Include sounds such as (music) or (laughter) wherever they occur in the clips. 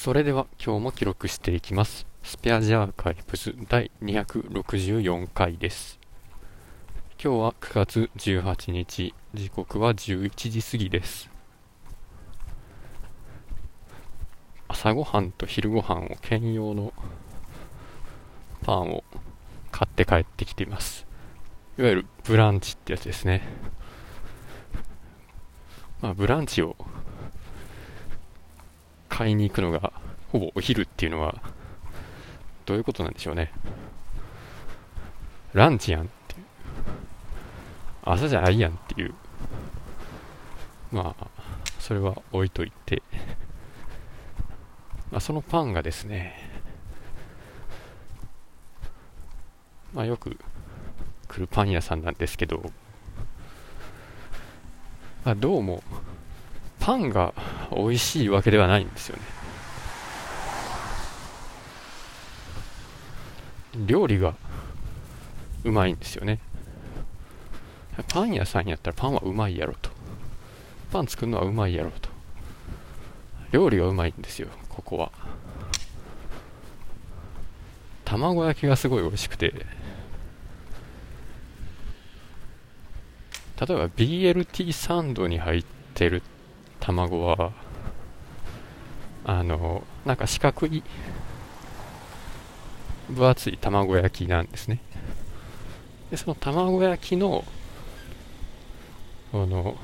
それでは今日も記録していきます。スペアジアーカイブス第264回です。今日は9月18日、時刻は11時過ぎです。朝ごはんと昼ごはんを兼用のパンを買って帰ってきています。いわゆるブランチってやつですね。まあ、ブランチを買いに行くのがほぼお昼っていうのはどういうことなんでしょうね。ランチやんっていう。朝じゃないやんっていう。まあそれは置いといて、まあ、そのパンがですねまあよく来るパン屋さんなんですけど、まあ、どうもパンが美味しいわけではないんですよね。料理がうまいんですよね。パン屋さんやったらパンはうまいやろと。パン作るのはうまいやろと。料理がうまいんですよここは。卵焼きがすごい美味しくて。例えば BLT サンドに入ってる卵はあのなんか四角い分厚い卵焼きなんですね。でその卵焼きのあの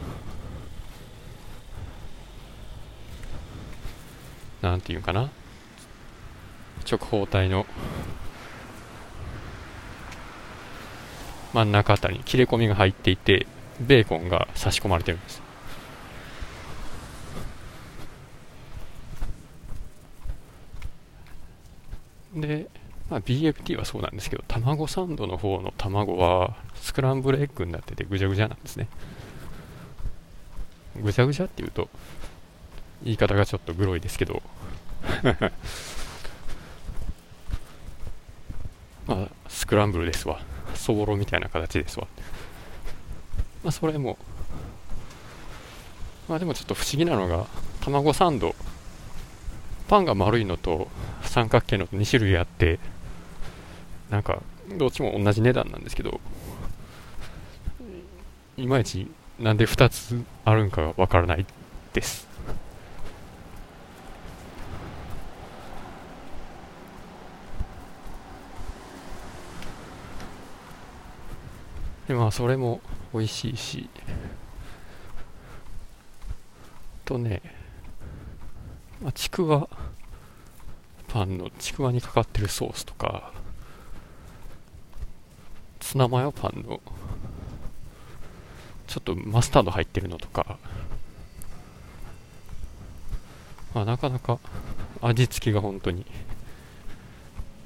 なんていうかな。直方体の真ん中あたりに切れ込みが入っていてベーコンが差し込まれてるんです。で、まあ、BFT はそうなんですけど卵サンドの方の卵はスクランブルエッグになっててぐちゃぐちゃなんですね。ぐちゃぐちゃっていうと言い方がちょっとグロいですけど。(laughs) まあスクランブルですわ。そぼろみたいな形ですわ。まあそれも。まあでもちょっと不思議なのが卵サンドパンが丸いのと三角形の2種類あってなんかどっちも同じ値段なんですけどいまいちなんで2つあるんかがわからないです。でまあそれも美味しいし。とねまあ、ちくわパンのちくわにかかってるソースとかツナマヨパンのちょっとマスタード入ってるのとか、まあ、なかなか味付けが本当に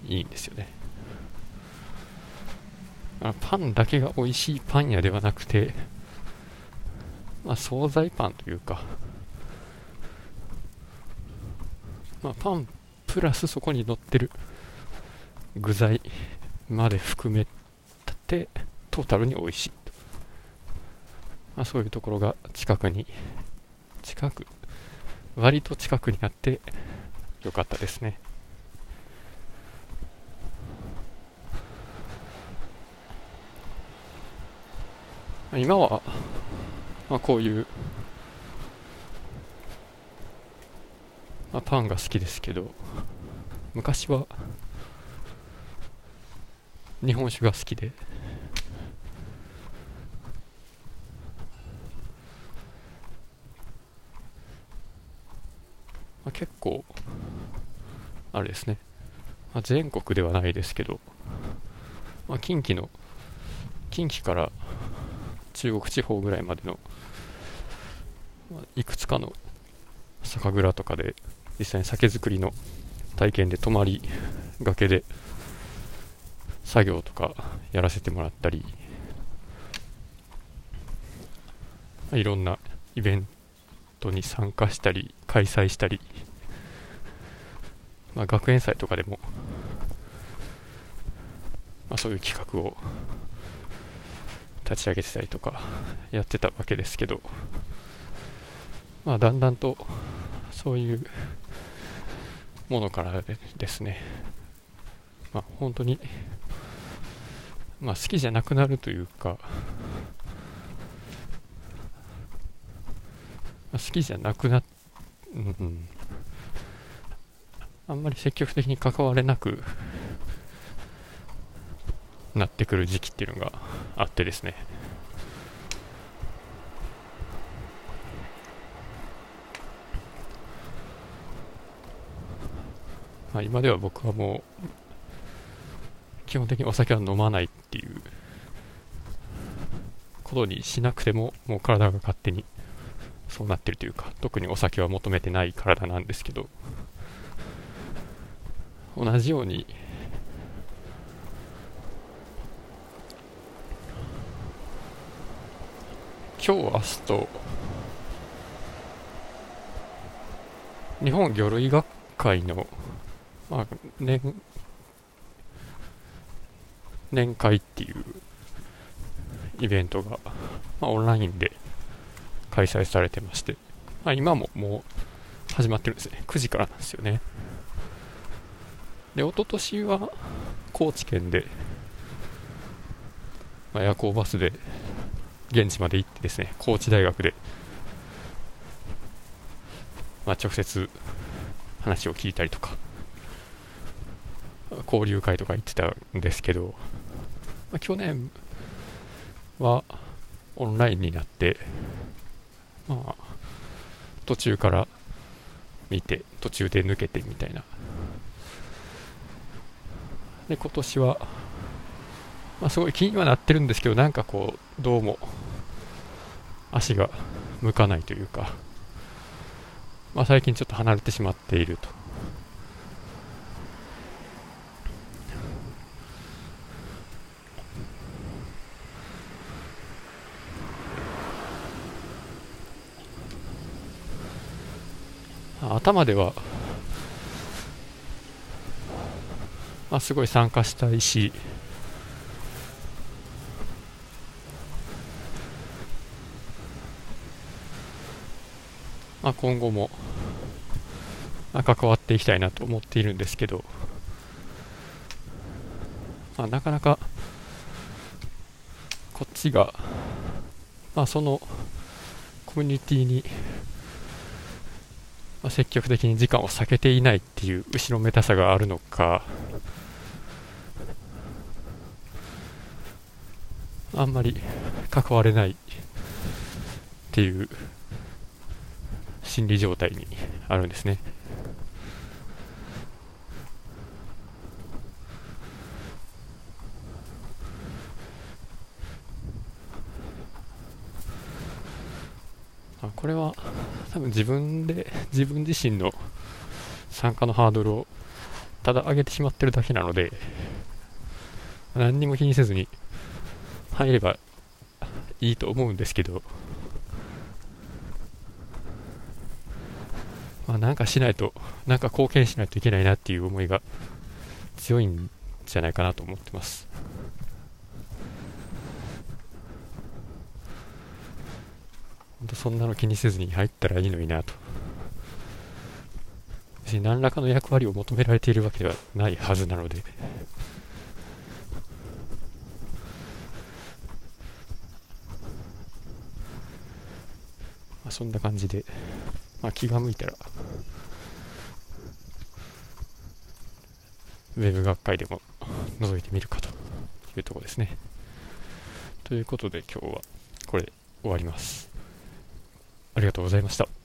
いいんですよね。パンだけが美味しいパン屋ではなくて、まあ、惣菜パンというかまあ、パンプラスそこに乗ってる具材まで含めてトータルに美味しい、まあ、そういうところが近くに近く割と近くにあってよかったですね。今は、まあ、こういうまあ、パンが好きですけど昔は日本酒が好きで。まあ、結構あれですね、まあ、全国ではないですけど、まあ、近畿の近畿から中国地方ぐらいまでの、まあ、いくつかの酒蔵とかで実際に酒造りの体験で泊まりがけで作業とかやらせてもらったりいろんなイベントに参加したり開催したり、まあ、学園祭とかでも、まあ、そういう企画を立ち上げてたりとかやってたわけですけど、まあ、だんだんとそういうものからですね、まあ、本当に、まあ、好きじゃなくなるというか、まあ、好きじゃなくなっ、うん、うん、あんまり積極的に関われなくなってくる時期っていうのがあってですね。まあ、今では僕はもう基本的にお酒は飲まないっていうことにしなくてももう体が勝手にそうなってるというか特にお酒は求めてない体なんですけど同じように今日明日と日本魚類学会のまあ、年、年会っていうイベントが、まあ、オンラインで開催されてまして、まあ、今ももう始まってるんですね。9時からなんですよね。で、一昨年は高知県で、まあ、夜行バスで現地まで行ってですね、高知大学で、まあ、直接話を聞いたりとか、交流会とか行ってたんですけど、まあ、去年はオンラインになって、まあ、途中から見て、途中で抜けてみたいな。で、今年は、まあ、すごい気にはなってるんですけど、なんかこう、どうも足が向かないというか、まあ、最近ちょっと離れてしまっていると頭では、まあ、すごい参加したいし、まあ、今後も、まあ、関わっていきたいなと思っているんですけど、まあ、なかなかこっちが、まあ、そのコミュニティに積極的に時間を避けていないっていう後ろめたさがあるのかあんまり関われないっていう心理状態にあるんですね。あこれは多分自分で (laughs) 自分自身の参加のハードルをただ上げてしまってるだけなので何にも気にせずに入ればいいと思うんですけどまあなんかしないとなんか貢献しないといけないなっていう思いが強いんじゃないかなと思ってます本当そんなの気にせずに入ったらいいのになと別に何らかの役割を求められているわけではないはずなのでまあ、そんな感じで、まあ、気が向いたらウェブ学会でも覗いてみるかというところですね。ということで今日はこれで終わります。ありがとうございました。